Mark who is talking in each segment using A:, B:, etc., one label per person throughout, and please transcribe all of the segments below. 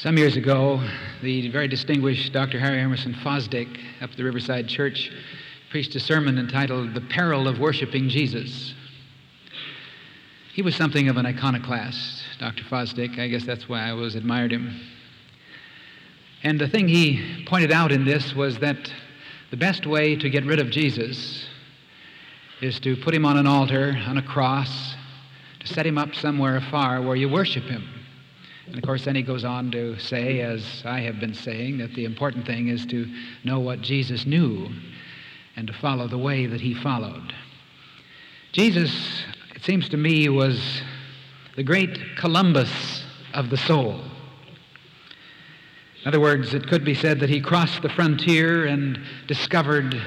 A: Some years ago, the very distinguished Dr. Harry Emerson Fosdick up at the Riverside Church preached a sermon entitled The Peril of Worshiping Jesus. He was something of an iconoclast, Dr. Fosdick. I guess that's why I always admired him. And the thing he pointed out in this was that the best way to get rid of Jesus is to put him on an altar, on a cross, to set him up somewhere afar where you worship him. And of course, then he goes on to say, as I have been saying, that the important thing is to know what Jesus knew and to follow the way that he followed. Jesus, it seems to me, was the great Columbus of the soul. In other words, it could be said that he crossed the frontier and discovered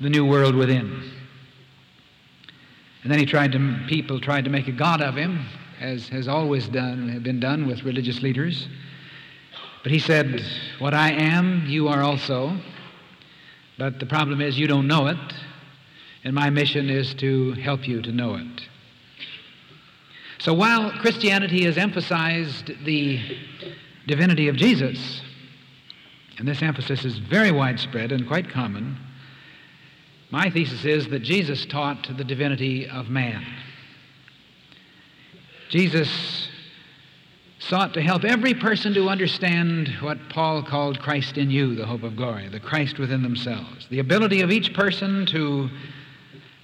A: the new world within. And then he tried to, people tried to make a god of him, as has always done, have been done with religious leaders. But he said, What I am, you are also. But the problem is, you don't know it, and my mission is to help you to know it. So while Christianity has emphasized the divinity of Jesus, and this emphasis is very widespread and quite common, my thesis is that Jesus taught the divinity of man. Jesus sought to help every person to understand what Paul called Christ in you, the hope of glory, the Christ within themselves. The ability of each person to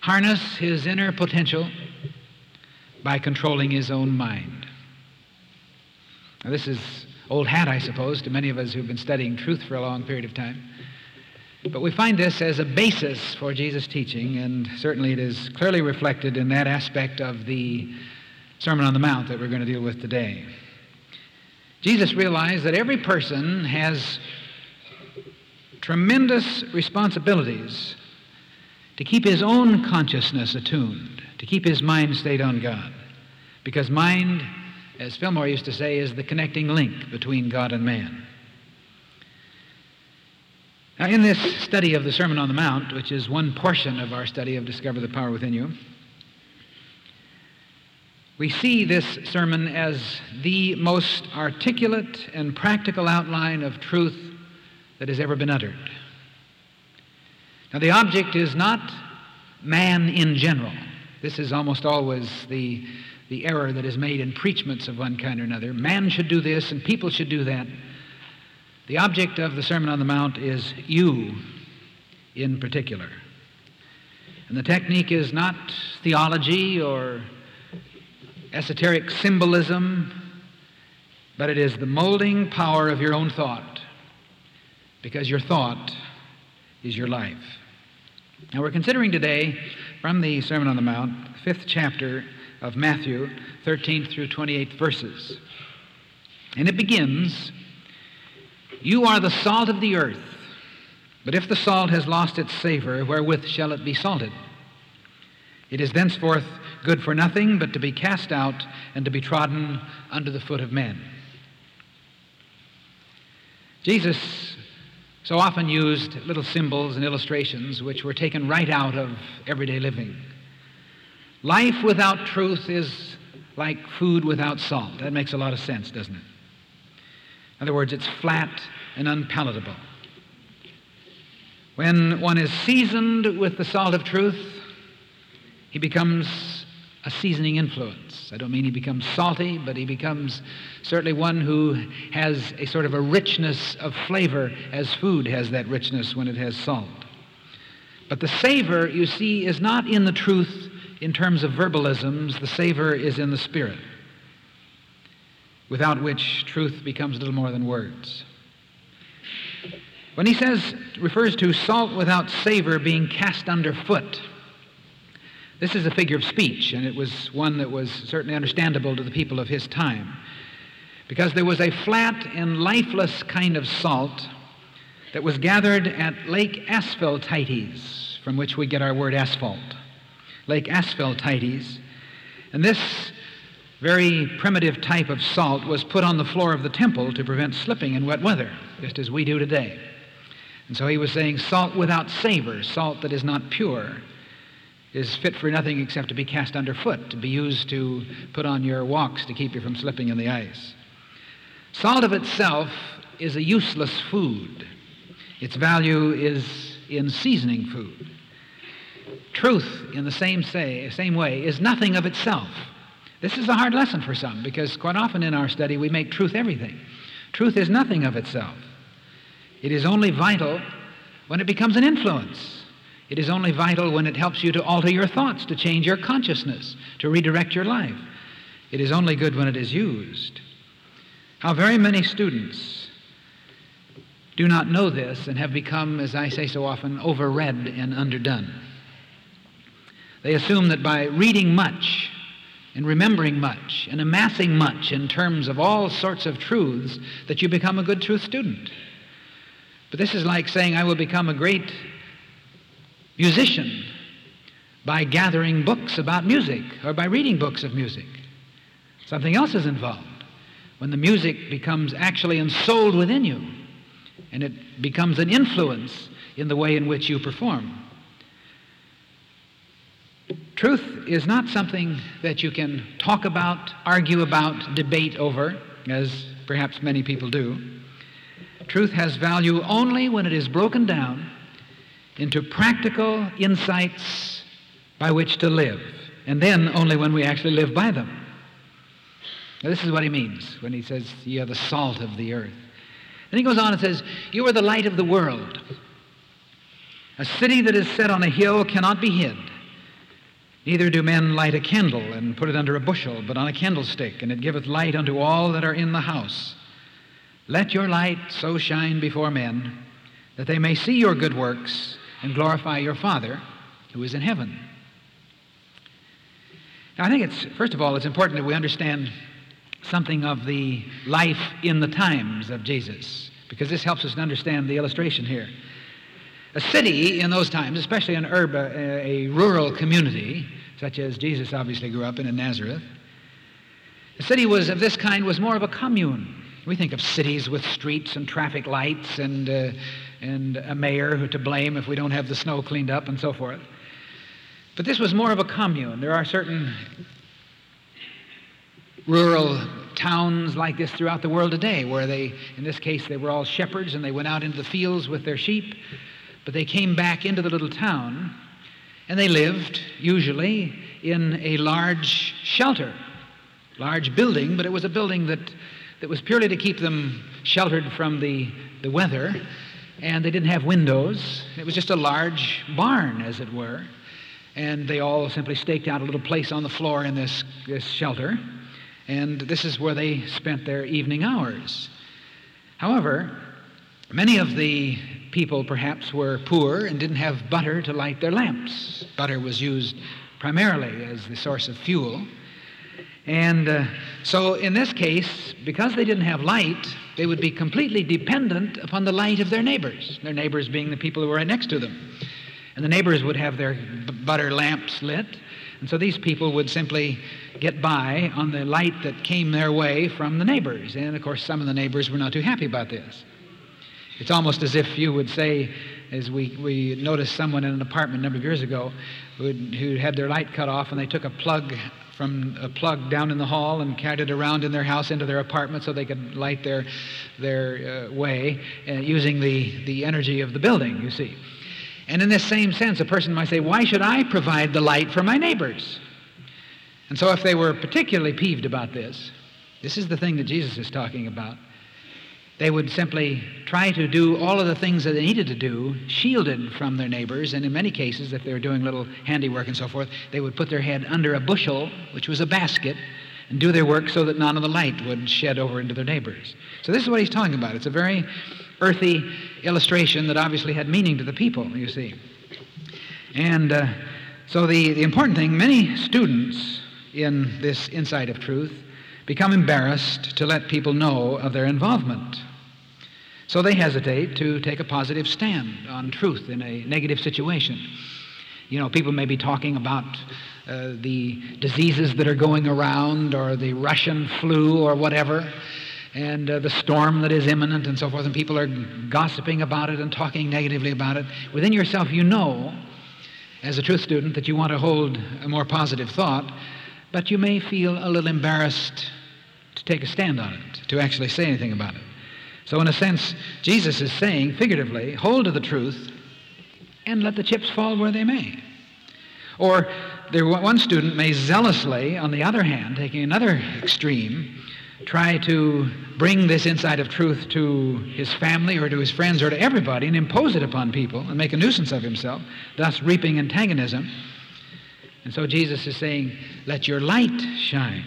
A: harness his inner potential by controlling his own mind. Now, this is old hat, I suppose, to many of us who've been studying truth for a long period of time. But we find this as a basis for Jesus' teaching, and certainly it is clearly reflected in that aspect of the Sermon on the Mount that we're going to deal with today. Jesus realized that every person has tremendous responsibilities to keep his own consciousness attuned, to keep his mind stayed on God. Because mind, as Fillmore used to say, is the connecting link between God and man. Now, in this study of the Sermon on the Mount, which is one portion of our study of Discover the Power Within You, we see this sermon as the most articulate and practical outline of truth that has ever been uttered. Now, the object is not man in general. This is almost always the, the error that is made in preachments of one kind or another. Man should do this and people should do that. The object of the Sermon on the Mount is you in particular. And the technique is not theology or esoteric symbolism, but it is the molding power of your own thought, because your thought is your life. Now, we're considering today from the Sermon on the Mount, fifth chapter of Matthew, 13th through 28th verses. And it begins You are the salt of the earth, but if the salt has lost its savor, wherewith shall it be salted? It is thenceforth good for nothing but to be cast out and to be trodden under the foot of men. Jesus so often used little symbols and illustrations which were taken right out of everyday living. Life without truth is like food without salt. That makes a lot of sense, doesn't it? In other words, it's flat and unpalatable. When one is seasoned with the salt of truth, he becomes a seasoning influence. I don't mean he becomes salty, but he becomes certainly one who has a sort of a richness of flavor as food has that richness when it has salt. But the savor, you see, is not in the truth in terms of verbalisms, the savor is in the spirit, without which truth becomes little more than words. When he says, refers to salt without savor being cast underfoot, this is a figure of speech, and it was one that was certainly understandable to the people of his time. Because there was a flat and lifeless kind of salt that was gathered at Lake Asphaltites, from which we get our word asphalt. Lake Asphaltites. And this very primitive type of salt was put on the floor of the temple to prevent slipping in wet weather, just as we do today. And so he was saying salt without savor, salt that is not pure is fit for nothing except to be cast underfoot, to be used to put on your walks to keep you from slipping in the ice. Salt of itself is a useless food. Its value is in seasoning food. Truth, in the same, say, same way, is nothing of itself. This is a hard lesson for some because quite often in our study we make truth everything. Truth is nothing of itself. It is only vital when it becomes an influence. It is only vital when it helps you to alter your thoughts, to change your consciousness, to redirect your life. It is only good when it is used. How very many students do not know this and have become, as I say so often, overread and underdone. They assume that by reading much and remembering much and amassing much in terms of all sorts of truths that you become a good truth student. But this is like saying, I will become a great musician by gathering books about music or by reading books of music. Something else is involved. When the music becomes actually ensouled within you and it becomes an influence in the way in which you perform. Truth is not something that you can talk about, argue about, debate over, as perhaps many people do. Truth has value only when it is broken down into practical insights by which to live, and then only when we actually live by them. Now, this is what he means when he says, You are the salt of the earth. Then he goes on and says, You are the light of the world. A city that is set on a hill cannot be hid. Neither do men light a candle and put it under a bushel, but on a candlestick, and it giveth light unto all that are in the house. Let your light so shine before men that they may see your good works and glorify your Father who is in heaven. Now, I think it's, first of all, it's important that we understand something of the life in the times of Jesus, because this helps us to understand the illustration here. A city in those times, especially an urban, a rural community, such as Jesus obviously grew up in in Nazareth, a city was of this kind was more of a commune. We think of cities with streets and traffic lights and, uh, and a mayor who to blame if we don't have the snow cleaned up and so forth. But this was more of a commune. There are certain rural towns like this throughout the world today where they, in this case, they were all shepherds and they went out into the fields with their sheep but they came back into the little town and they lived, usually, in a large shelter, large building, but it was a building that, that was purely to keep them sheltered from the, the weather. And they didn't have windows. It was just a large barn, as it were. And they all simply staked out a little place on the floor in this, this shelter. And this is where they spent their evening hours. However, many of the people perhaps were poor and didn't have butter to light their lamps. Butter was used primarily as the source of fuel. And uh, so, in this case, because they didn't have light, they would be completely dependent upon the light of their neighbors, their neighbors being the people who were right next to them. And the neighbors would have their butter lamps lit. And so these people would simply get by on the light that came their way from the neighbors. And of course, some of the neighbors were not too happy about this. It's almost as if you would say, as we, we noticed someone in an apartment a number of years ago who had their light cut off and they took a plug from a plug down in the hall and carried it around in their house into their apartment so they could light their, their uh, way uh, using the, the energy of the building, you see. And in this same sense, a person might say, Why should I provide the light for my neighbors? And so, if they were particularly peeved about this, this is the thing that Jesus is talking about. They would simply try to do all of the things that they needed to do, shielded from their neighbors, and in many cases, if they were doing little handiwork and so forth, they would put their head under a bushel, which was a basket, and do their work so that none of the light would shed over into their neighbors. So, this is what he's talking about. It's a very earthy illustration that obviously had meaning to the people, you see. And uh, so, the, the important thing many students in this insight of truth become embarrassed to let people know of their involvement. So they hesitate to take a positive stand on truth in a negative situation. You know, people may be talking about uh, the diseases that are going around or the Russian flu or whatever and uh, the storm that is imminent and so forth, and people are gossiping about it and talking negatively about it. Within yourself, you know, as a truth student, that you want to hold a more positive thought, but you may feel a little embarrassed to take a stand on it, to actually say anything about it. So, in a sense, Jesus is saying, figuratively, hold to the truth and let the chips fall where they may. Or there, one student may zealously, on the other hand, taking another extreme, try to bring this insight of truth to his family or to his friends or to everybody and impose it upon people and make a nuisance of himself, thus reaping antagonism. And so Jesus is saying, let your light shine.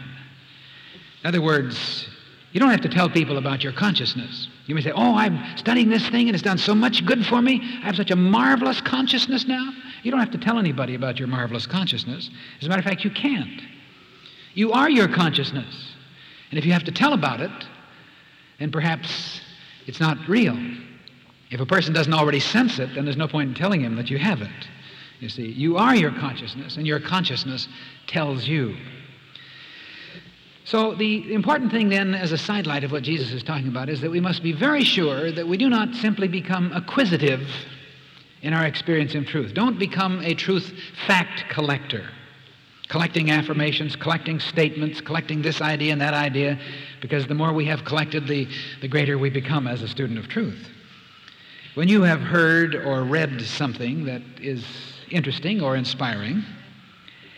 A: In other words, you don't have to tell people about your consciousness. You may say, Oh, I'm studying this thing and it's done so much good for me. I have such a marvelous consciousness now. You don't have to tell anybody about your marvelous consciousness. As a matter of fact, you can't. You are your consciousness. And if you have to tell about it, then perhaps it's not real. If a person doesn't already sense it, then there's no point in telling him that you have it. You see, you are your consciousness, and your consciousness tells you. So, the important thing then, as a sidelight of what Jesus is talking about, is that we must be very sure that we do not simply become acquisitive in our experience of truth. Don't become a truth fact collector, collecting affirmations, collecting statements, collecting this idea and that idea, because the more we have collected, the, the greater we become as a student of truth. When you have heard or read something that is interesting or inspiring,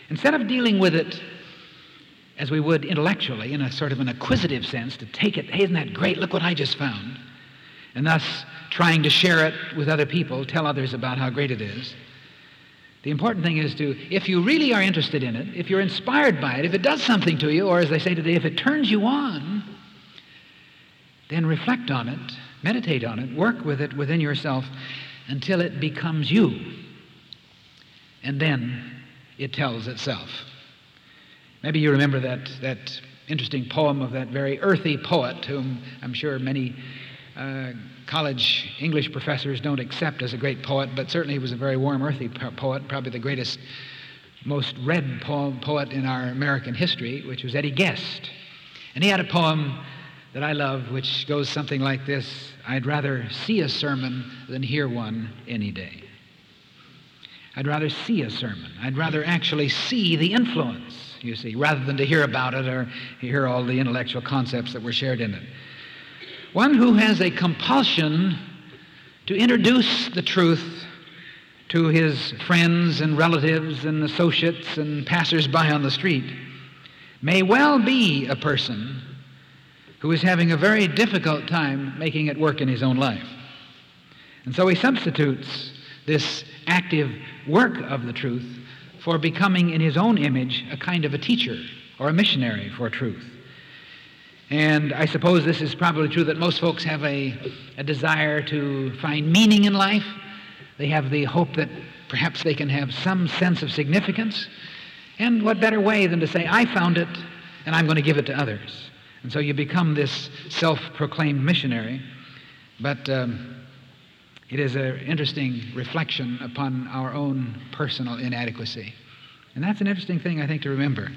A: instead of dealing with it as we would intellectually, in a sort of an acquisitive sense, to take it, hey, isn't that great? Look what I just found. And thus trying to share it with other people, tell others about how great it is. The important thing is to, if you really are interested in it, if you're inspired by it, if it does something to you, or as they say today, if it turns you on, then reflect on it, meditate on it, work with it within yourself until it becomes you. And then it tells itself. Maybe you remember that, that interesting poem of that very earthy poet, whom I'm sure many uh, college English professors don't accept as a great poet, but certainly he was a very warm, earthy poet, probably the greatest, most read poem, poet in our American history, which was Eddie Guest. And he had a poem that I love, which goes something like this I'd rather see a sermon than hear one any day. I'd rather see a sermon. I'd rather actually see the influence you see, rather than to hear about it or hear all the intellectual concepts that were shared in it. One who has a compulsion to introduce the truth to his friends and relatives and associates and passers-by on the street may well be a person who is having a very difficult time making it work in his own life. And so he substitutes this active work of the truth for becoming, in his own image, a kind of a teacher or a missionary for truth. And I suppose this is probably true that most folks have a, a desire to find meaning in life. They have the hope that perhaps they can have some sense of significance. And what better way than to say, I found it and I'm going to give it to others? And so you become this self proclaimed missionary. But um, it is an interesting reflection upon our own personal inadequacy. And that's an interesting thing, I think, to remember.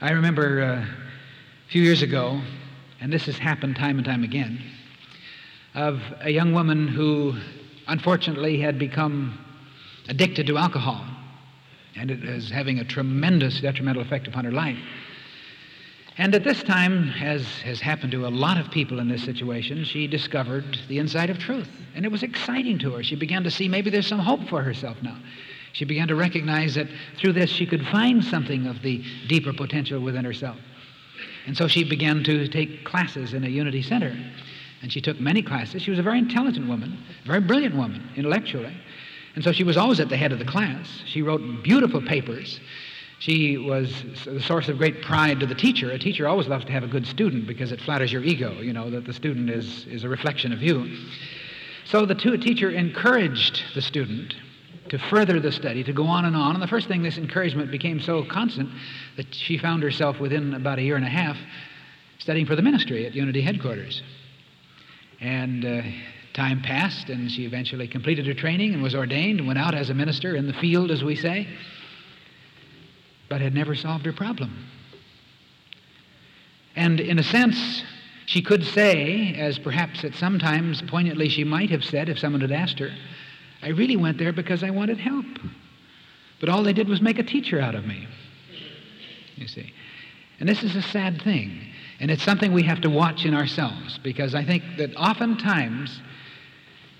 A: I remember uh, a few years ago, and this has happened time and time again, of a young woman who unfortunately had become addicted to alcohol, and it is having a tremendous detrimental effect upon her life. And at this time, as has happened to a lot of people in this situation, she discovered the inside of truth. And it was exciting to her. She began to see maybe there's some hope for herself now. She began to recognize that through this she could find something of the deeper potential within herself. And so she began to take classes in a Unity Center. And she took many classes. She was a very intelligent woman, very brilliant woman intellectually. And so she was always at the head of the class. She wrote beautiful papers. She was the source of great pride to the teacher. A teacher always loves to have a good student because it flatters your ego, you know, that the student is, is a reflection of you. So the two, teacher encouraged the student to further the study, to go on and on. And the first thing, this encouragement became so constant that she found herself within about a year and a half studying for the ministry at Unity headquarters. And uh, time passed, and she eventually completed her training and was ordained and went out as a minister in the field, as we say but had never solved her problem. And in a sense, she could say, as perhaps at some times poignantly she might have said if someone had asked her, I really went there because I wanted help. But all they did was make a teacher out of me. You see. And this is a sad thing. And it's something we have to watch in ourselves because I think that oftentimes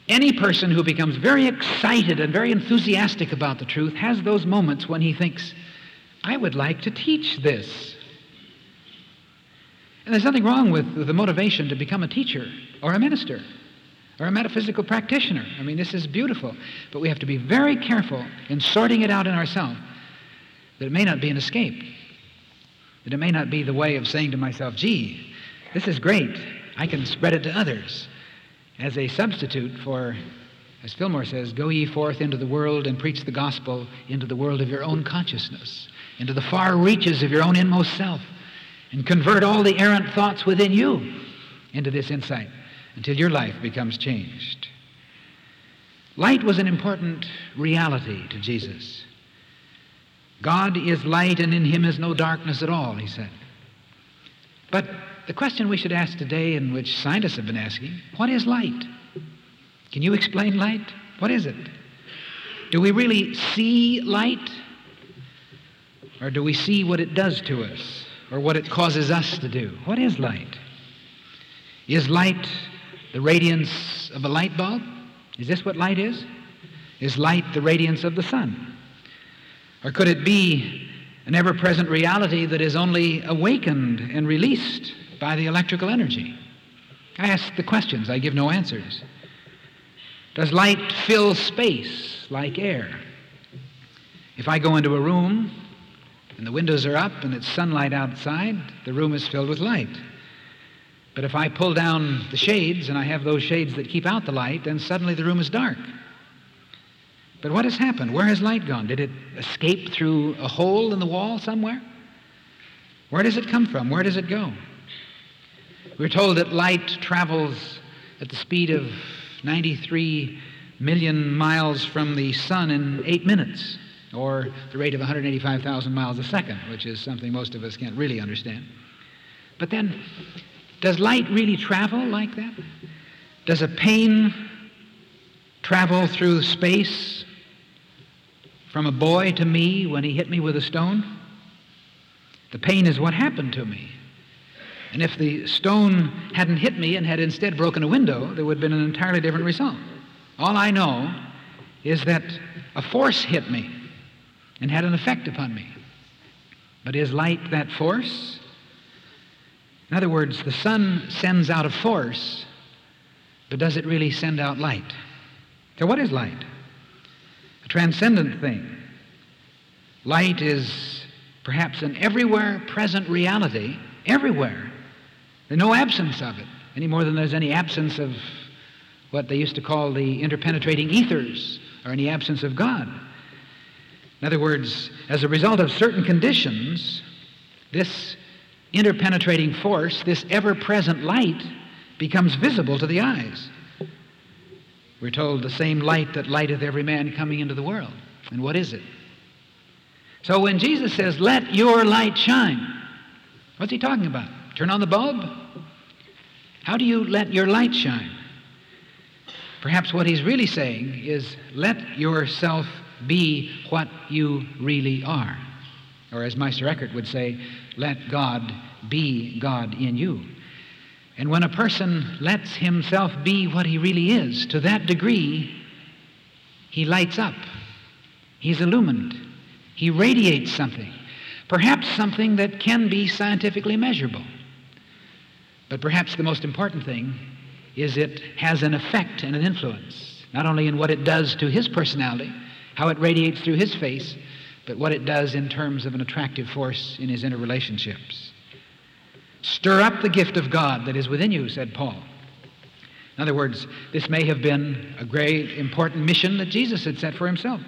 A: any person who becomes very excited and very enthusiastic about the truth has those moments when he thinks, I would like to teach this. And there's nothing wrong with the motivation to become a teacher or a minister or a metaphysical practitioner. I mean, this is beautiful. But we have to be very careful in sorting it out in ourselves that it may not be an escape, that it may not be the way of saying to myself, gee, this is great. I can spread it to others as a substitute for, as Fillmore says, go ye forth into the world and preach the gospel into the world of your own consciousness, into the far reaches of your own inmost self, and convert all the errant thoughts within you into this insight until your life becomes changed. Light was an important reality to Jesus. God is light, and in him is no darkness at all, he said. But the question we should ask today, and which scientists have been asking, what is light? Can you explain light? What is it? Do we really see light? Or do we see what it does to us? Or what it causes us to do? What is light? Is light the radiance of a light bulb? Is this what light is? Is light the radiance of the sun? Or could it be an ever present reality that is only awakened and released by the electrical energy? I ask the questions, I give no answers. Does light fill space like air? If I go into a room and the windows are up and it's sunlight outside, the room is filled with light. But if I pull down the shades and I have those shades that keep out the light, then suddenly the room is dark. But what has happened? Where has light gone? Did it escape through a hole in the wall somewhere? Where does it come from? Where does it go? We're told that light travels at the speed of 93 million miles from the sun in eight minutes, or the rate of 185,000 miles a second, which is something most of us can't really understand. But then, does light really travel like that? Does a pain travel through space from a boy to me when he hit me with a stone? The pain is what happened to me. And if the stone hadn't hit me and had instead broken a window, there would have been an entirely different result. All I know is that a force hit me and had an effect upon me. But is light that force? In other words, the sun sends out a force, but does it really send out light? So, what is light? A transcendent thing. Light is perhaps an everywhere present reality, everywhere, there's no absence of it, any more than there's any absence of what they used to call the interpenetrating ethers or any absence of God. In other words, as a result of certain conditions, this interpenetrating force, this ever present light, becomes visible to the eyes. We're told the same light that lighteth every man coming into the world. And what is it? So when Jesus says, Let your light shine, what's he talking about? Turn on the bulb? How do you let your light shine? Perhaps what he's really saying is let yourself be what you really are. Or as Meister Eckhart would say, let God be God in you. And when a person lets himself be what he really is, to that degree, he lights up. He's illumined. He radiates something, perhaps something that can be scientifically measurable. But perhaps the most important thing is it has an effect and an influence, not only in what it does to his personality, how it radiates through his face, but what it does in terms of an attractive force in his interrelationships. Stir up the gift of God that is within you, said Paul. In other words, this may have been a great important mission that Jesus had set for himself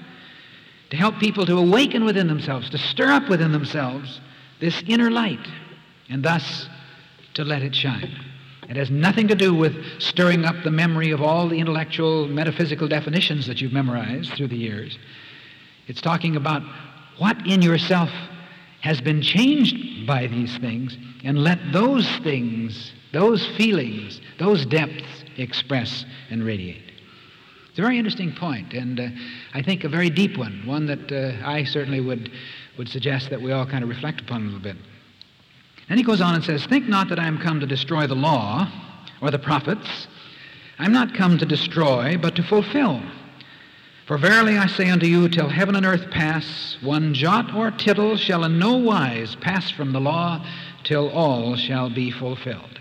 A: to help people to awaken within themselves, to stir up within themselves this inner light, and thus to let it shine. It has nothing to do with stirring up the memory of all the intellectual, metaphysical definitions that you've memorized through the years. It's talking about what in yourself has been changed by these things, and let those things, those feelings, those depths express and radiate. It's a very interesting point, and uh, I think a very deep one, one that uh, I certainly would, would suggest that we all kind of reflect upon a little bit. Then he goes on and says, Think not that I am come to destroy the law or the prophets. I'm not come to destroy, but to fulfill. For verily I say unto you, till heaven and earth pass, one jot or tittle shall in no wise pass from the law till all shall be fulfilled.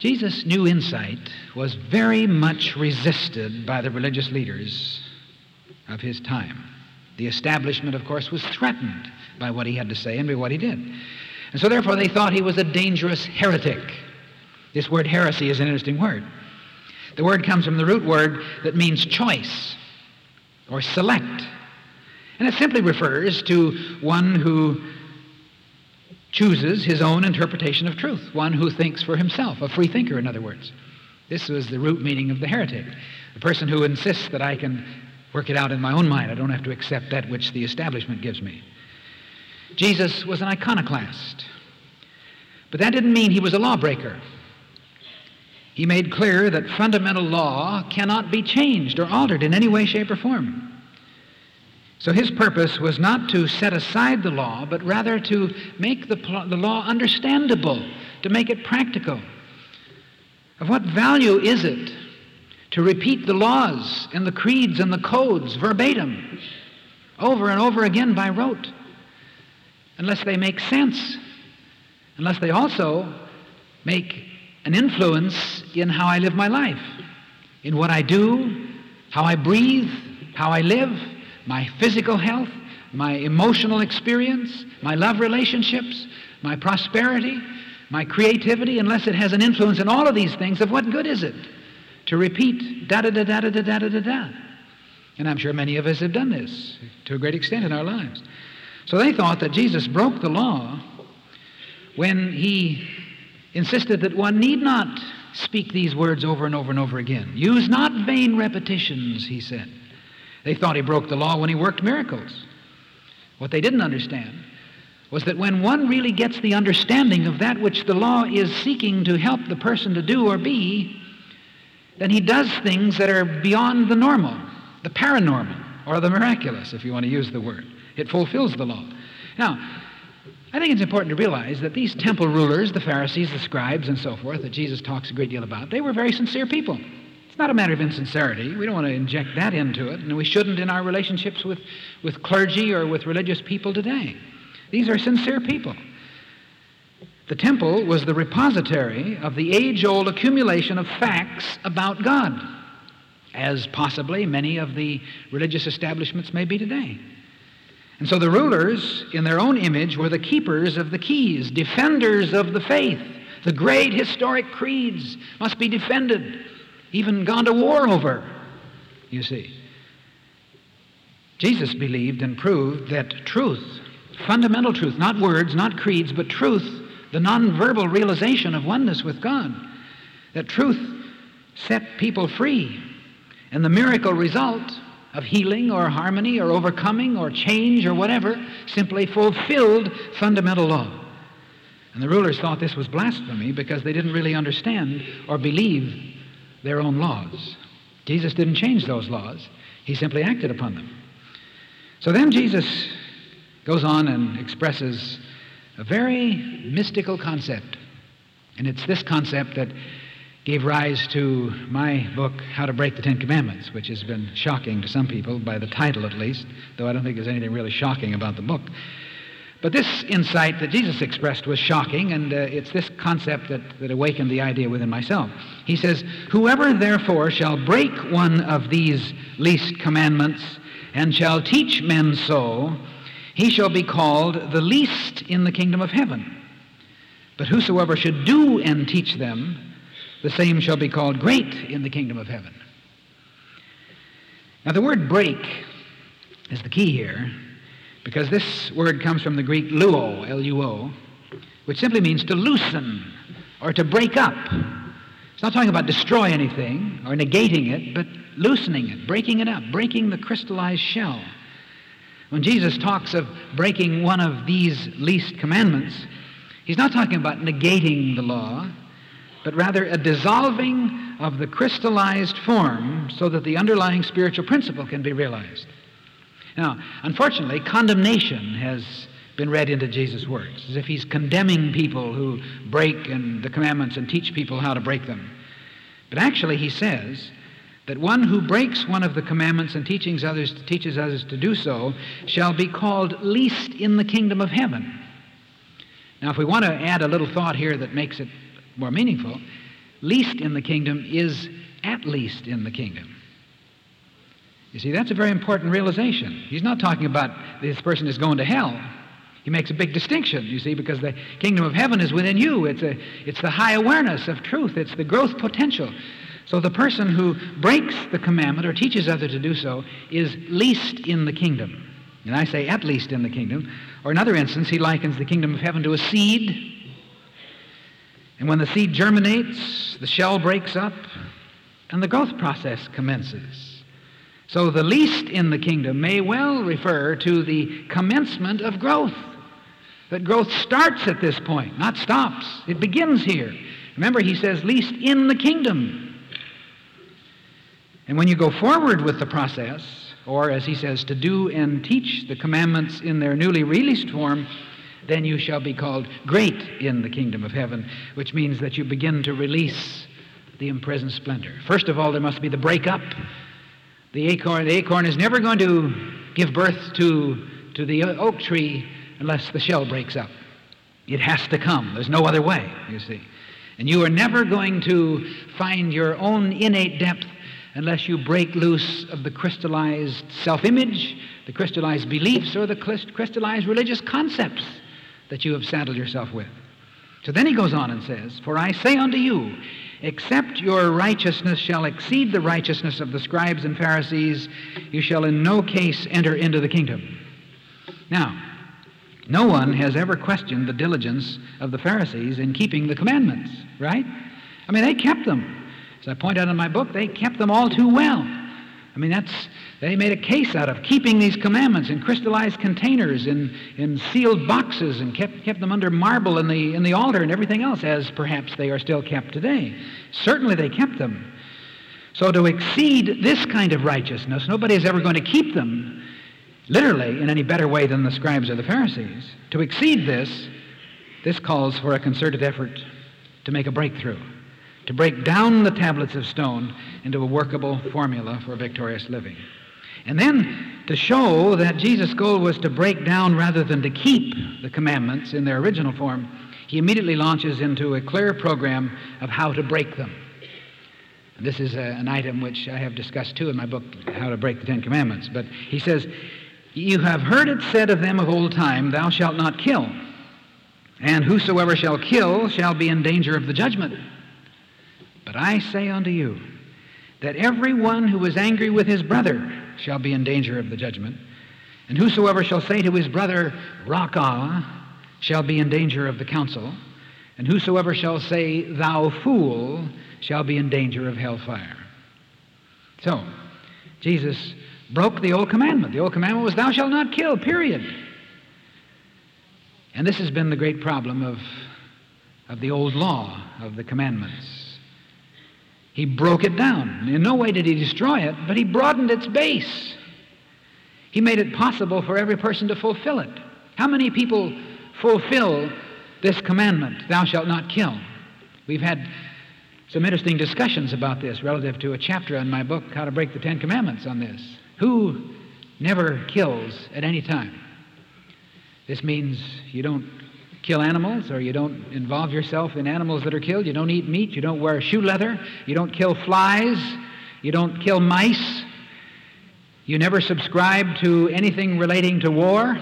A: Jesus' new insight was very much resisted by the religious leaders of his time. The establishment, of course, was threatened by what he had to say and by what he did. And so, therefore, they thought he was a dangerous heretic. This word heresy is an interesting word. The word comes from the root word that means choice or select. And it simply refers to one who chooses his own interpretation of truth, one who thinks for himself, a free thinker, in other words. This was the root meaning of the heretic, the person who insists that I can work it out in my own mind. I don't have to accept that which the establishment gives me. Jesus was an iconoclast, but that didn't mean he was a lawbreaker. He made clear that fundamental law cannot be changed or altered in any way, shape, or form. So his purpose was not to set aside the law, but rather to make the, the law understandable, to make it practical. Of what value is it to repeat the laws and the creeds and the codes verbatim over and over again by rote unless they make sense, unless they also make an influence in how I live my life, in what I do, how I breathe, how I live, my physical health, my emotional experience, my love relationships, my prosperity, my creativity, unless it has an influence in all of these things, of what good is it to repeat da da da da da da da da da? And I'm sure many of us have done this to a great extent in our lives. So they thought that Jesus broke the law when he insisted that one need not speak these words over and over and over again. Use not vain repetitions, he said. They thought he broke the law when he worked miracles. What they didn't understand was that when one really gets the understanding of that which the law is seeking to help the person to do or be, then he does things that are beyond the normal, the paranormal, or the miraculous, if you want to use the word. It fulfills the law. Now, I think it's important to realize that these temple rulers, the Pharisees, the scribes, and so forth, that Jesus talks a great deal about, they were very sincere people. It's not a matter of insincerity. We don't want to inject that into it, and we shouldn't in our relationships with, with clergy or with religious people today. These are sincere people. The temple was the repository of the age old accumulation of facts about God, as possibly many of the religious establishments may be today. And so the rulers, in their own image, were the keepers of the keys, defenders of the faith. The great historic creeds must be defended, even gone to war over, you see. Jesus believed and proved that truth, fundamental truth, not words, not creeds, but truth, the nonverbal realization of oneness with God, that truth set people free. And the miracle result of healing or harmony or overcoming or change or whatever, simply fulfilled fundamental law. And the rulers thought this was blasphemy because they didn't really understand or believe their own laws. Jesus didn't change those laws, he simply acted upon them. So then Jesus goes on and expresses a very mystical concept. And it's this concept that gave rise to my book, How to Break the Ten Commandments, which has been shocking to some people, by the title at least, though I don't think there's anything really shocking about the book. But this insight that Jesus expressed was shocking, and uh, it's this concept that, that awakened the idea within myself. He says, Whoever therefore shall break one of these least commandments and shall teach men so, he shall be called the least in the kingdom of heaven. But whosoever should do and teach them, the same shall be called great in the kingdom of heaven. Now, the word break is the key here because this word comes from the Greek luo, L U O, which simply means to loosen or to break up. It's not talking about destroy anything or negating it, but loosening it, breaking it up, breaking the crystallized shell. When Jesus talks of breaking one of these least commandments, he's not talking about negating the law but rather a dissolving of the crystallized form so that the underlying spiritual principle can be realized. Now, unfortunately, condemnation has been read into Jesus' words, as if he's condemning people who break and the commandments and teach people how to break them. But actually, he says that one who breaks one of the commandments and teaches others, teaches others to do so shall be called least in the kingdom of heaven. Now, if we want to add a little thought here that makes it more meaningful, least in the kingdom is at least in the kingdom. You see, that's a very important realization. He's not talking about this person is going to hell. He makes a big distinction, you see, because the kingdom of heaven is within you. It's, a, it's the high awareness of truth, it's the growth potential. So the person who breaks the commandment or teaches others to do so is least in the kingdom. And I say at least in the kingdom. Or another instance, he likens the kingdom of heaven to a seed. And when the seed germinates, the shell breaks up, and the growth process commences. So the least in the kingdom may well refer to the commencement of growth. That growth starts at this point, not stops. It begins here. Remember, he says, least in the kingdom. And when you go forward with the process, or as he says, to do and teach the commandments in their newly released form, then you shall be called great in the kingdom of heaven, which means that you begin to release the imprisoned splendor. First of all, there must be the breakup. The acorn, the acorn is never going to give birth to, to the oak tree unless the shell breaks up. It has to come. There's no other way, you see. And you are never going to find your own innate depth unless you break loose of the crystallized self image, the crystallized beliefs, or the crystallized religious concepts that you have saddled yourself with. So then he goes on and says, For I say unto you, except your righteousness shall exceed the righteousness of the scribes and Pharisees, you shall in no case enter into the kingdom. Now, no one has ever questioned the diligence of the Pharisees in keeping the commandments, right? I mean, they kept them. As I point out in my book, they kept them all too well. I mean, that's, they made a case out of keeping these commandments in crystallized containers, in, in sealed boxes, and kept, kept them under marble in the, in the altar and everything else, as perhaps they are still kept today. Certainly they kept them. So to exceed this kind of righteousness, nobody is ever going to keep them literally in any better way than the scribes or the Pharisees. To exceed this, this calls for a concerted effort to make a breakthrough to break down the tablets of stone into a workable formula for victorious living. And then to show that Jesus' goal was to break down rather than to keep the commandments in their original form, he immediately launches into a clear program of how to break them. This is a, an item which I have discussed too in my book, How to Break the Ten Commandments. But he says, You have heard it said of them of old time, Thou shalt not kill. And whosoever shall kill shall be in danger of the judgment. But I say unto you that every one who is angry with his brother shall be in danger of the judgment. And whosoever shall say to his brother, Raca, shall be in danger of the council. And whosoever shall say, Thou fool, shall be in danger of hellfire. So, Jesus broke the old commandment. The old commandment was, Thou shalt not kill, period. And this has been the great problem of, of the old law, of the commandments. He broke it down. In no way did he destroy it, but he broadened its base. He made it possible for every person to fulfill it. How many people fulfill this commandment, thou shalt not kill? We've had some interesting discussions about this relative to a chapter in my book, How to Break the Ten Commandments, on this. Who never kills at any time? This means you don't kill animals or you don't involve yourself in animals that are killed. You don't eat meat. You don't wear shoe leather. You don't kill flies. You don't kill mice. You never subscribe to anything relating to war.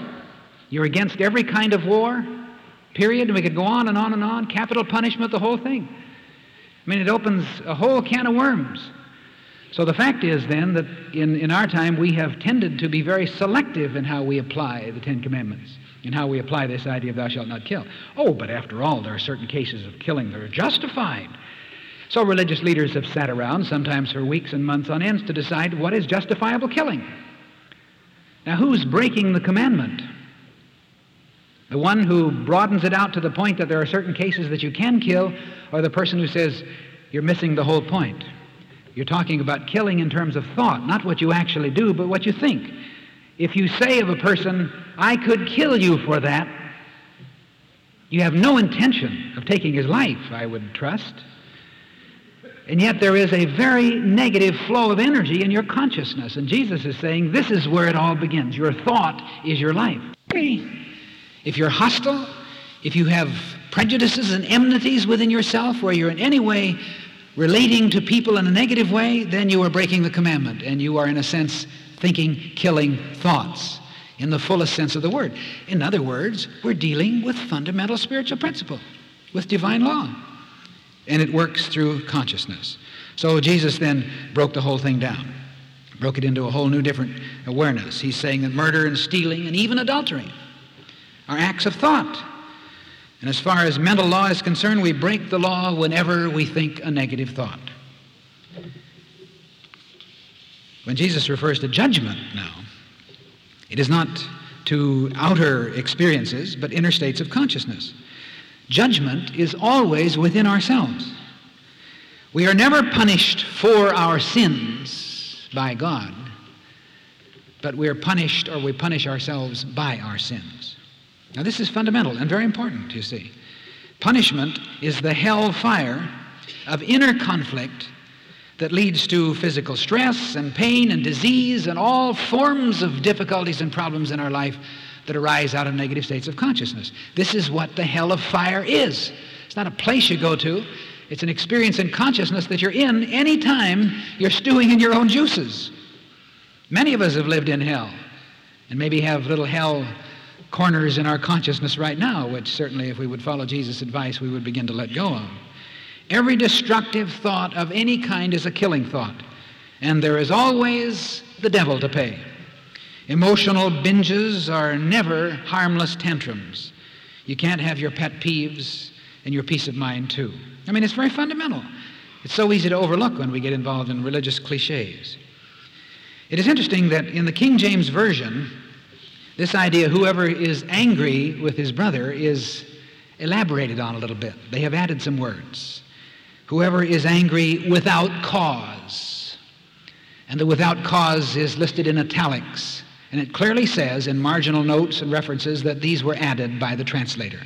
A: You're against every kind of war, period. And we could go on and on and on. Capital punishment, the whole thing. I mean, it opens a whole can of worms. So the fact is then that in, in our time we have tended to be very selective in how we apply the Ten Commandments in how we apply this idea of thou shalt not kill. Oh, but after all, there are certain cases of killing that are justified. So religious leaders have sat around, sometimes for weeks and months on end, to decide what is justifiable killing. Now, who's breaking the commandment? The one who broadens it out to the point that there are certain cases that you can kill, or the person who says you're missing the whole point? You're talking about killing in terms of thought, not what you actually do, but what you think. If you say of a person, I could kill you for that, you have no intention of taking his life, I would trust. And yet there is a very negative flow of energy in your consciousness. And Jesus is saying this is where it all begins. Your thought is your life. If you're hostile, if you have prejudices and enmities within yourself where you're in any way relating to people in a negative way, then you are breaking the commandment and you are, in a sense, thinking killing thoughts in the fullest sense of the word. In other words, we're dealing with fundamental spiritual principle, with divine law. And it works through consciousness. So Jesus then broke the whole thing down, broke it into a whole new different awareness. He's saying that murder and stealing and even adultery are acts of thought. And as far as mental law is concerned, we break the law whenever we think a negative thought. When Jesus refers to judgment now, it is not to outer experiences, but inner states of consciousness. Judgment is always within ourselves. We are never punished for our sins by God, but we are punished or we punish ourselves by our sins. Now, this is fundamental and very important, you see. Punishment is the hell fire of inner conflict that leads to physical stress and pain and disease and all forms of difficulties and problems in our life that arise out of negative states of consciousness. This is what the hell of fire is. It's not a place you go to. It's an experience in consciousness that you're in any time you're stewing in your own juices. Many of us have lived in hell and maybe have little hell corners in our consciousness right now, which certainly, if we would follow Jesus' advice, we would begin to let go of. Every destructive thought of any kind is a killing thought, and there is always the devil to pay. Emotional binges are never harmless tantrums. You can't have your pet peeves and your peace of mind, too. I mean, it's very fundamental. It's so easy to overlook when we get involved in religious cliches. It is interesting that in the King James Version, this idea, whoever is angry with his brother, is elaborated on a little bit. They have added some words. Whoever is angry without cause. And the without cause is listed in italics. And it clearly says in marginal notes and references that these were added by the translator.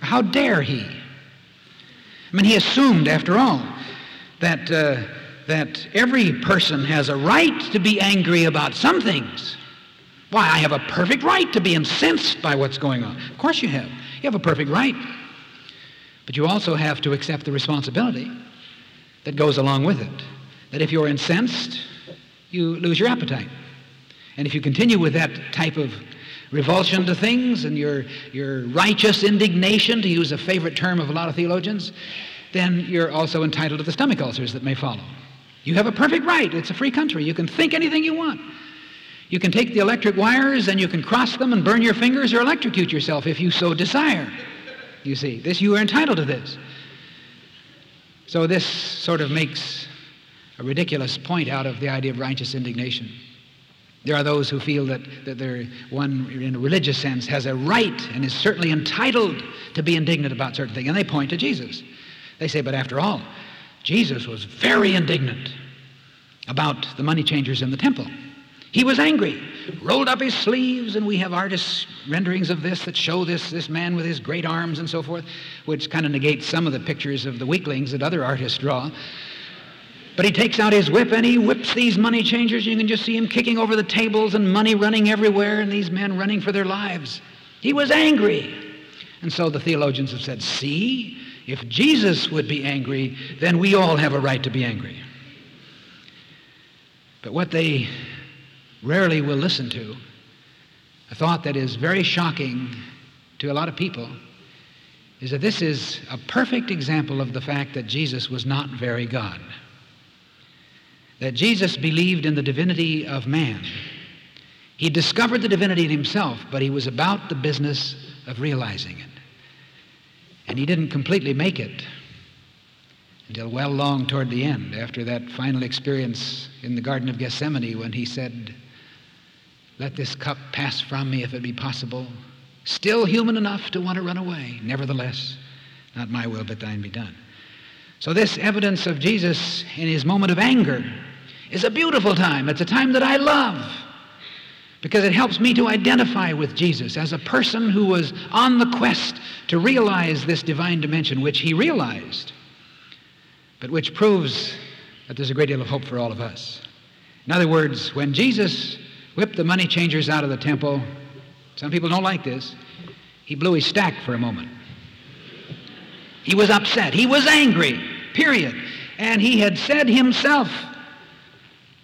A: How dare he? I mean, he assumed, after all, that, uh, that every person has a right to be angry about some things. Why, I have a perfect right to be incensed by what's going on. Of course you have. You have a perfect right. But you also have to accept the responsibility that goes along with it. That if you're incensed, you lose your appetite. And if you continue with that type of revulsion to things and your, your righteous indignation, to use a favorite term of a lot of theologians, then you're also entitled to the stomach ulcers that may follow. You have a perfect right. It's a free country. You can think anything you want. You can take the electric wires and you can cross them and burn your fingers or electrocute yourself if you so desire. You see, this you are entitled to this. So this sort of makes a ridiculous point out of the idea of righteous indignation. There are those who feel that, that they one, in a religious sense, has a right and is certainly entitled to be indignant about certain things. And they point to Jesus. They say, but after all, Jesus was very indignant about the money changers in the temple. He was angry, rolled up his sleeves, and we have artists' renderings of this that show this, this man with his great arms and so forth, which kind of negates some of the pictures of the weaklings that other artists draw. But he takes out his whip and he whips these money changers. You can just see him kicking over the tables and money running everywhere, and these men running for their lives. He was angry. And so the theologians have said, see, if Jesus would be angry, then we all have a right to be angry. But what they rarely will listen to, a thought that is very shocking to a lot of people, is that this is a perfect example of the fact that Jesus was not very God. That Jesus believed in the divinity of man. He discovered the divinity in himself, but he was about the business of realizing it. And he didn't completely make it until well long toward the end, after that final experience in the Garden of Gethsemane when he said, let this cup pass from me if it be possible. Still human enough to want to run away. Nevertheless, not my will, but thine be done. So, this evidence of Jesus in his moment of anger is a beautiful time. It's a time that I love. because it helps me to identify with Jesus as a person who was on the quest to realize this divine dimension, which he realized, but which proves that there's a great deal of hope for all of us. In other words, when Jesus whipped the money changers out of the temple, some people don't like this, he blew his stack for a moment. He was upset. He was angry, period. And he had said himself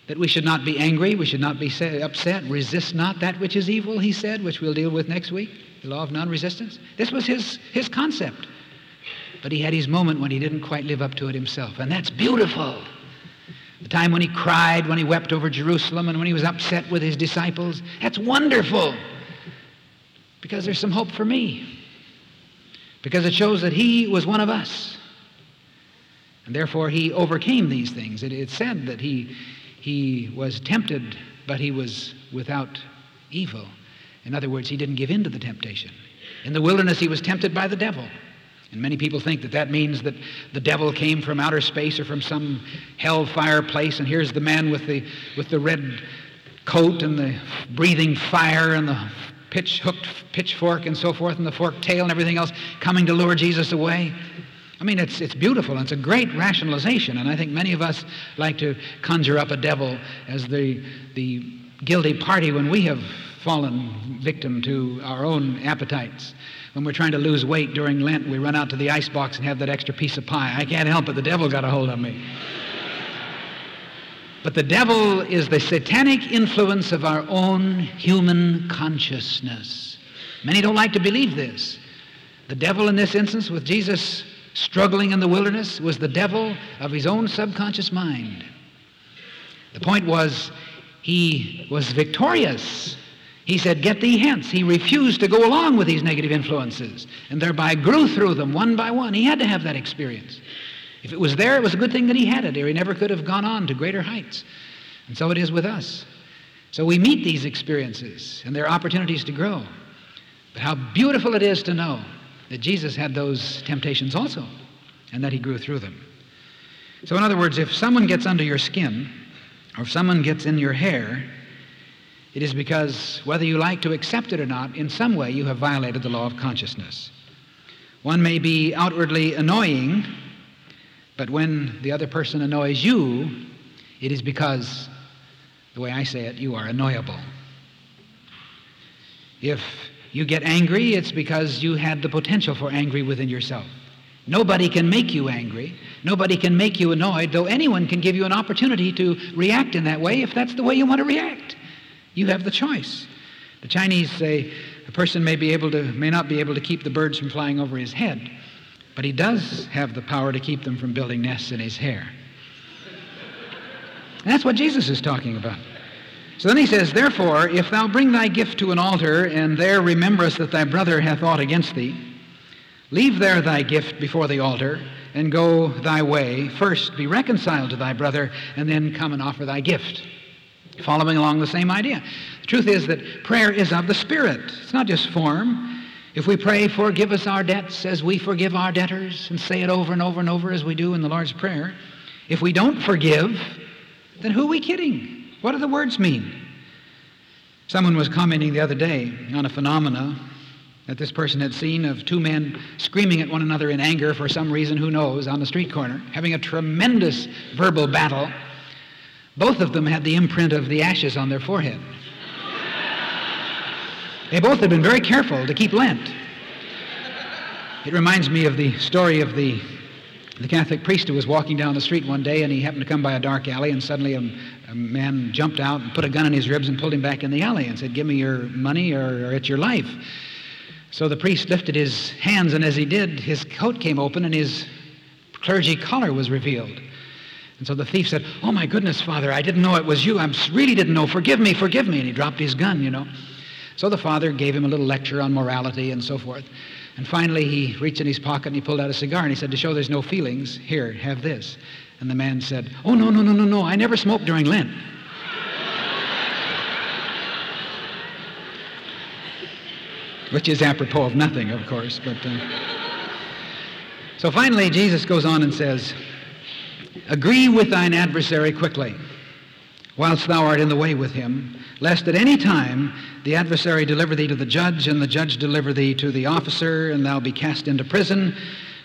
A: that we should not be angry, we should not be upset, resist not that which is evil, he said, which we'll deal with next week, the law of non resistance. This was his, his concept. But he had his moment when he didn't quite live up to it himself. And that's beautiful. The time when he cried, when he wept over Jerusalem, and when he was upset with his disciples. That's wonderful. Because there's some hope for me. Because it shows that he was one of us. And therefore, he overcame these things. It, said that he, he was tempted, but he was without evil. In other words, he didn't give in to the temptation. In the wilderness, he was tempted by the devil. And many people think that that means that the devil came from outer space or from some hellfire place, and here's the man with the, with the red coat and the breathing fire and the pitch hooked pitchfork and so forth, and the forked tail and everything else coming to lure Jesus away. I mean, it's, it's beautiful it's a great rationalization, and I think many of us like to conjure up a devil as the, the guilty party when we have fallen victim to our own appetites. When we're trying to lose weight during Lent, we run out to the ice box and have that extra piece of pie. I can't help it, the devil got a hold of me. But the devil is the satanic influence of our own human consciousness. Many don't like to believe this. The devil, in this instance, with Jesus struggling in the wilderness, was the devil of his own subconscious mind. The point was, he was victorious he said, Get thee hence. He refused to go along with these negative influences and thereby grew through them one by one. He had to have that experience. If it was there, it was a good thing that he had it, or he never could have gone on to greater heights. And so it is with us. So we meet these experiences, and there are opportunities to grow. But how beautiful it is to know that Jesus had those temptations also, and that he grew through them. So, in other words, if someone gets under your skin, or if someone gets in your hair, it is because, whether you like to accept it or not, in some way you have violated the law of consciousness. One may be outwardly annoying, but when the other person annoys you, it is because, the way I say it, you are annoyable. If you get angry, it's because you had the potential for angry within yourself. Nobody can make you angry. Nobody can make you annoyed, though anyone can give you an opportunity to react in that way if that's the way you want to react. You have the choice. The Chinese say a person may be able to may not be able to keep the birds from flying over his head, but he does have the power to keep them from building nests in his hair. And that's what Jesus is talking about. So then he says, Therefore, if thou bring thy gift to an altar, and there rememberest that thy brother hath aught against thee, leave there thy gift before the altar, and go thy way. First be reconciled to thy brother, and then come and offer thy gift following along the same idea. The truth is that prayer is of the Spirit. It's not just form. If we pray, forgive us our debts as we forgive our debtors, and say it over and over and over as we do in the Lord's Prayer, if we don't forgive, then who are we kidding? What do the words mean? Someone was commenting the other day on a phenomena that this person had seen of two men screaming at one another in anger for some reason, who knows, on the street corner, having a tremendous verbal battle. Both of them had the imprint of the ashes on their forehead. They both had been very careful to keep Lent. It reminds me of the story of the, the Catholic priest who was walking down the street one day and he happened to come by a dark alley and suddenly a, a man jumped out and put a gun in his ribs and pulled him back in the alley and said, Give me your money or, or it's your life. So the priest lifted his hands and as he did, his coat came open and his clergy collar was revealed. And so the thief said, Oh my goodness, Father, I didn't know it was you. I really didn't know. Forgive me, forgive me. And he dropped his gun, you know. So the father gave him a little lecture on morality and so forth. And finally, he reached in his pocket and he pulled out a cigar and he said, To show there's no feelings, here, have this. And the man said, Oh, no, no, no, no, no. I never smoked during Lent. Which is apropos of nothing, of course. But uh... so finally, Jesus goes on and says, Agree with thine adversary quickly, whilst thou art in the way with him, lest at any time the adversary deliver thee to the judge, and the judge deliver thee to the officer, and thou be cast into prison.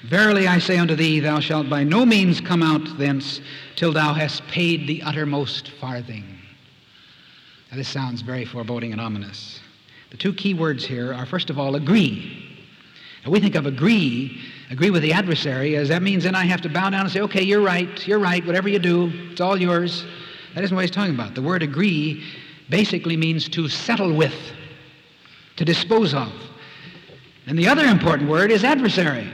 A: Verily I say unto thee, thou shalt by no means come out thence till thou hast paid the uttermost farthing. Now, this sounds very foreboding and ominous. The two key words here are, first of all, agree. Now, we think of agree, agree with the adversary, as that means then I have to bow down and say, okay, you're right, you're right, whatever you do, it's all yours. That isn't what he's talking about. The word agree basically means to settle with, to dispose of. And the other important word is adversary.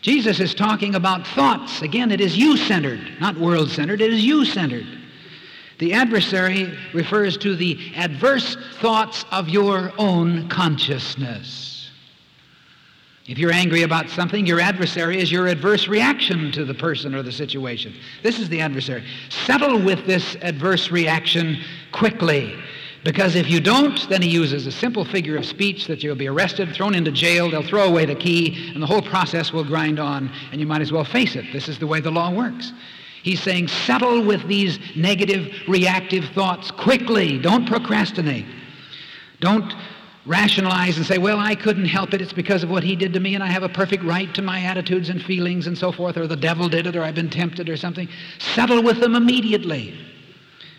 A: Jesus is talking about thoughts. Again, it is you centered, not world centered, it is you centered. The adversary refers to the adverse thoughts of your own consciousness. If you're angry about something, your adversary is your adverse reaction to the person or the situation. This is the adversary. Settle with this adverse reaction quickly. Because if you don't, then he uses a simple figure of speech that you'll be arrested, thrown into jail, they'll throw away the key, and the whole process will grind on, and you might as well face it. This is the way the law works. He's saying, settle with these negative, reactive thoughts quickly. Don't procrastinate. Don't rationalize and say, well, I couldn't help it. It's because of what he did to me, and I have a perfect right to my attitudes and feelings and so forth, or the devil did it, or I've been tempted or something. Settle with them immediately.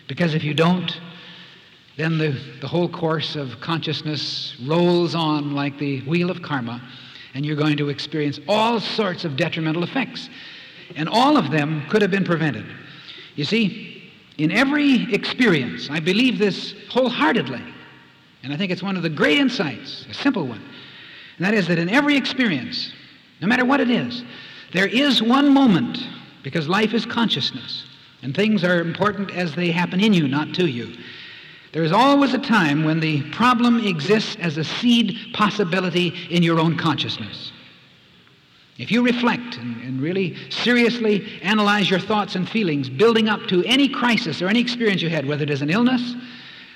A: Because if you don't, then the, the whole course of consciousness rolls on like the wheel of karma, and you're going to experience all sorts of detrimental effects. And all of them could have been prevented. You see, in every experience, I believe this wholeheartedly, and I think it's one of the great insights, a simple one, and that is that in every experience, no matter what it is, there is one moment, because life is consciousness, and things are important as they happen in you, not to you. There is always a time when the problem exists as a seed possibility in your own consciousness. If you reflect and, and, really seriously analyze your thoughts and feelings, building up to any crisis or any experience you had, whether it is an illness,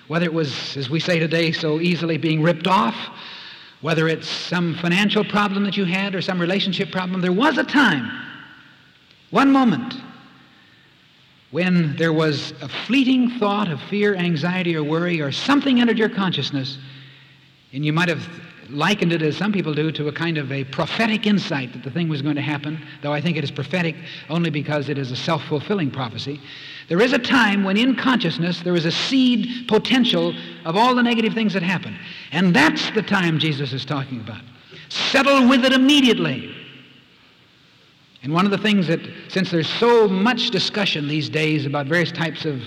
A: whether it was, as we say today, so easily being ripped off, whether it's some financial problem that you had or some relationship problem, there was a time, one moment, when there was a fleeting thought of fear, anxiety, or worry, or something entered your consciousness, and you might have likened it, as some people do, to a kind of a prophetic insight that the thing was going to happen, though I think it is prophetic only because it is a self fulfilling prophecy. There is a time when in consciousness there is a seed potential of all the negative things that happen. And that's the time Jesus is talking about. Settle with it immediately. And one of the things that, since there's so much discussion these days about various types of,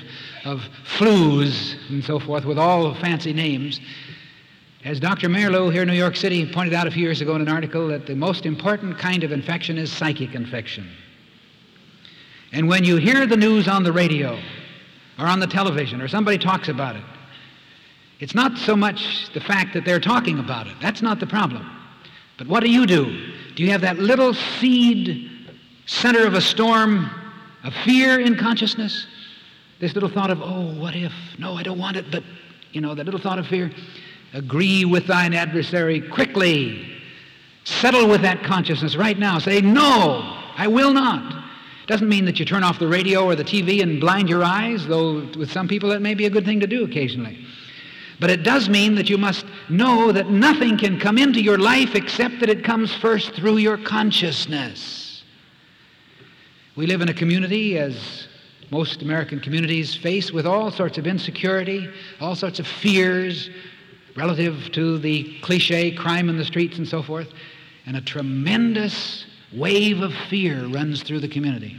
A: of flus and so forth with all fancy names, as Dr. Merillo here in New York City pointed out a few years ago in an article, that the most important kind of infection is psychic infection. And when you hear the news on the radio or on the television or somebody talks about it, it's not so much the fact that they're talking about it. That's not the problem. But what do you do? Do you have that little seed center of a storm of fear in consciousness? This little thought of, oh, what if? No, I don't want it, but, you know, that little thought of fear. Agree with thine adversary quickly. Settle with that consciousness right now. Say, No, I will not. Doesn't mean that you turn off the radio or the TV and blind your eyes, though with some people that may be a good thing to do occasionally. But it does mean that you must know that nothing can come into your life except that it comes first through your consciousness. We live in a community, as most American communities face, with all sorts of insecurity, all sorts of fears, relative to the cliche crime in the streets and so forth. And a tremendous wave of fear runs through the community.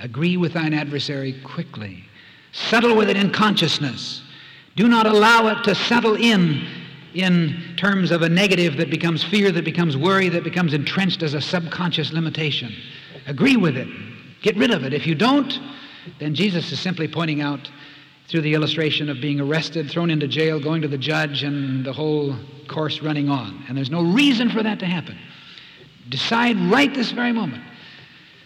A: Agree with thine adversary quickly. Settle with it in consciousness. Do not allow it to settle in in terms of a negative that becomes fear, that becomes worry, that becomes entrenched as a subconscious limitation. Agree with it. Get rid of it. If you don't, then Jesus is simply pointing out through the illustration of being arrested, thrown into jail, going to the judge, and the whole course running on. And there's no reason for that to happen. Decide right this very moment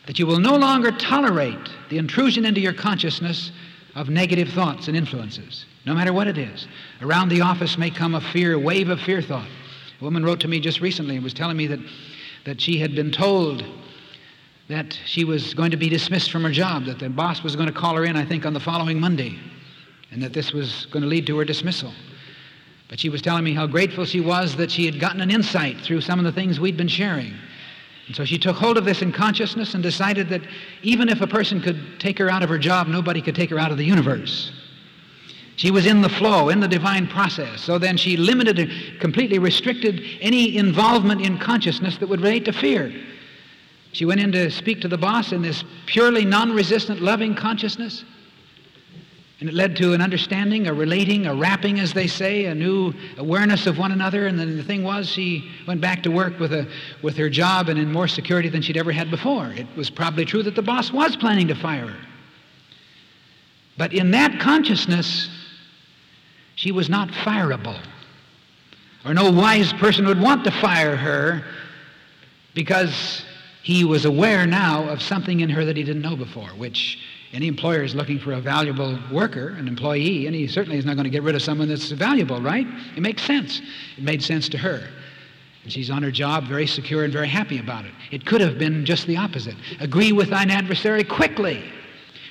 A: that you will no longer tolerate the intrusion into your consciousness of negative thoughts and influences, no matter what it is. Around the office may come a fear, a wave of fear thought. A woman wrote to me just recently and was telling me that, that she had been told that she was going to be dismissed from her job, that the boss was going to call her in, I think, on the following Monday, and that this was going to lead to her dismissal. But she was telling me how grateful she was that she had gotten an insight through some of the things we'd been sharing. And so she took hold of this in consciousness and decided that even if a person could take her out of her job, nobody could take her out of the universe. She was in the flow, in the divine process. So then she limited, completely restricted any involvement in consciousness that would relate to fear. She went in to speak to the boss in this purely non resistant, loving consciousness. And it led to an understanding, a relating, a wrapping, as they say, a new awareness of one another. And then the thing was, she went back to work with, a, with her job and in more security than she'd ever had before. It was probably true that the boss was planning to fire her. But in that consciousness, she was not fireable. Or no wise person would want to fire her because he was aware now of something in her that he didn't know before, which any employer is looking for a valuable worker, an employee, and he certainly is not going to get rid of someone that's valuable, right? It makes sense. It made sense to her. And she's on her job very secure and very happy about it. It could have been just the opposite. Agree with thine adversary quickly.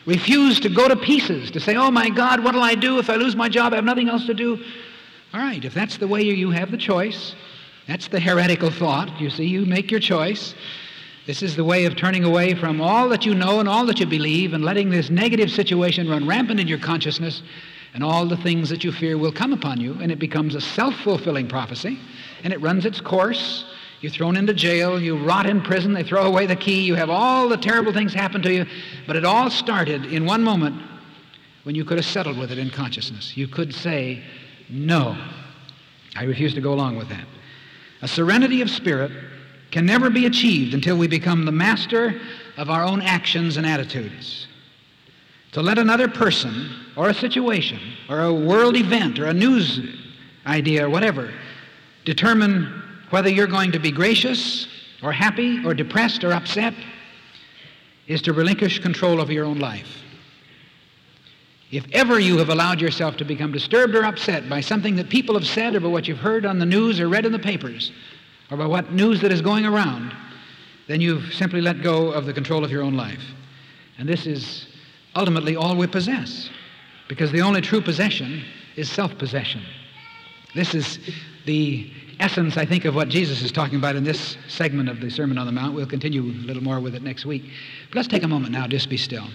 A: Refuse to go to pieces, to say, oh my God, what'll I do if I lose my job? I have nothing else to do. All right, if that's the way you, have the choice, that's the heretical thought. You see, you make your choice. This is the way of turning away from all that you know and all that you believe and letting this negative situation run rampant in your consciousness, and all the things that you fear will come upon you, and it becomes a self fulfilling prophecy, and it runs its course. You're thrown into jail, you rot in prison, they throw away the key, you have all the terrible things happen to you, but it all started in one moment when you could have settled with it in consciousness. You could say, No, I refuse to go along with that. A serenity of spirit can never be achieved until we become the master of our own actions and attitudes. To let another person or a situation or a world event or a news idea or whatever determine whether you're going to be gracious or happy or depressed or upset is to relinquish control over your own life. If ever you have allowed yourself to become disturbed or upset by something that people have said or by what you've heard on the news or read in the papers, or by what news that is going around, then you've simply let go of the control of your own life. And this is ultimately all we possess, because the only true possession is self possession. This is the essence, I think, of what Jesus is talking about in this segment of the Sermon on the Mount. We'll continue a little more with it next week. But let's take a moment now, just be still.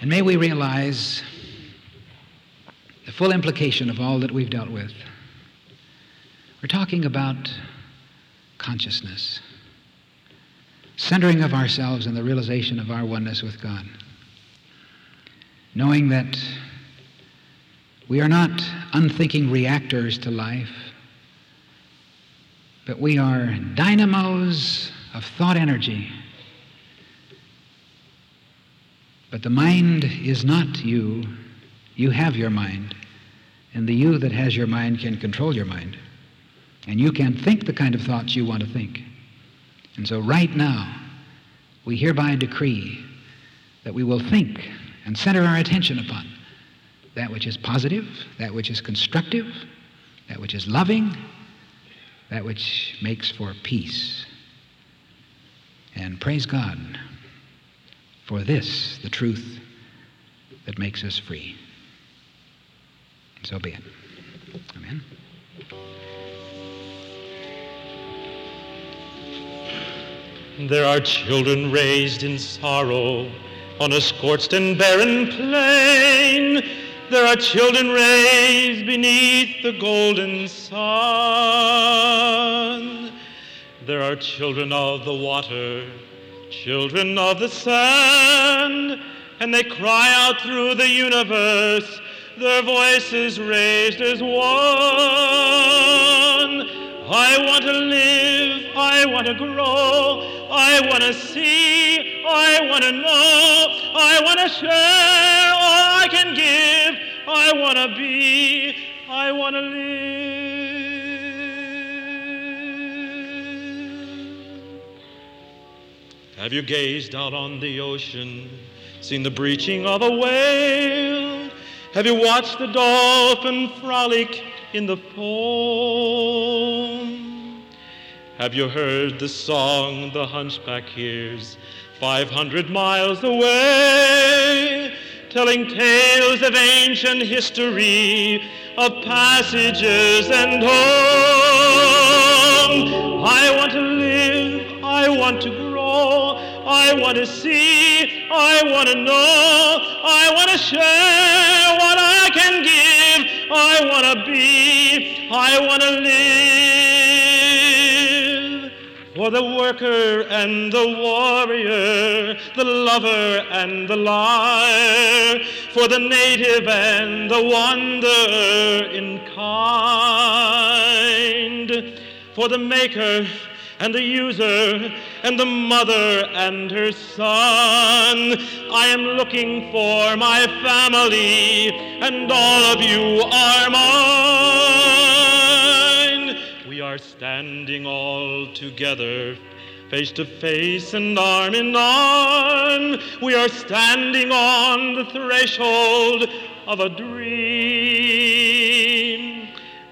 A: And may we realize the full implication of all that we've dealt with. We're talking about consciousness, centering of ourselves in the realization of our oneness with God, knowing that we are not unthinking reactors to life, but we are dynamos of thought energy. But the mind is not you, you have your mind. And the you that has your mind can control your mind. And you can think the kind of thoughts you want to think. And so, right now, we hereby decree that we will think and center our attention upon that which is positive, that which is constructive, that which is loving, that which makes for peace. And praise God for this, the truth that makes us free. So be it. Amen.
B: There are children raised in sorrow on a scorched and barren plain. There are children raised beneath the golden sun. There are children of the water, children of the sand, and they cry out through the universe their voices raised as one. I want to live, I want to grow, I want to see, I want to know, I want to share all I can give, I want to be, I want to live. Have you gazed out on the ocean, seen the breaching of a whale? Have you watched the dolphin frolic in the foam. Have you heard the song the hunchback hears 500 miles away? Telling tales of ancient history, of passages and home. I want to live, I want to grow, I want to see, I want to know, I want to share what I can give, I want to be, I want to live. For the worker and the warrior, the lover and the liar, for the native and the wanderer in kind, for the maker and the user and the mother and her son. I am looking for my family, and all of you are mine. We are standing all together. Face to face and arm in arm, we are standing on the threshold of a dream.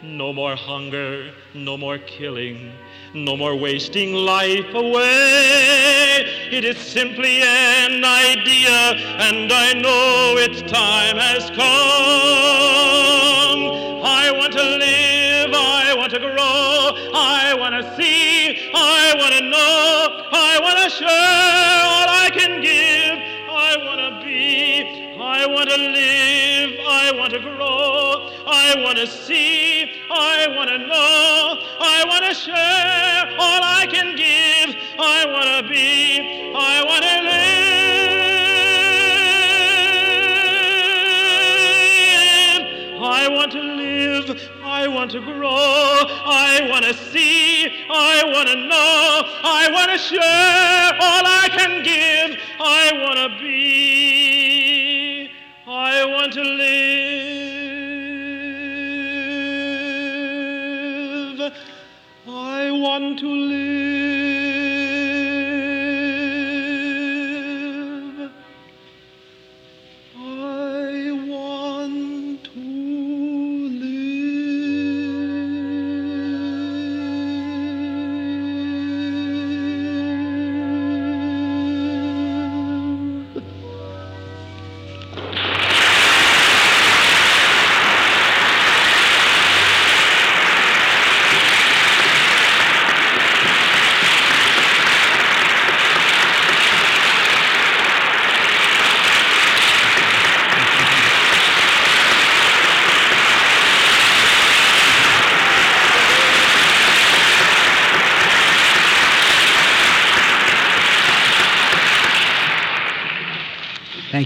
B: No more hunger, no more killing, no more wasting life away. It is simply an idea, and I know its time has come. I want to live, I want to grow, I want to see, I want to know, I want to share all I can give, I want to be, I want to live, I want to grow, I want to see, I want to know, I want to share all I can give, I want to be, I want to live, I want to live, I want to grow, I want to see, I want to know, I want to share all I can give, I want to be, I want to live,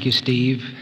A: Thank you, Steve.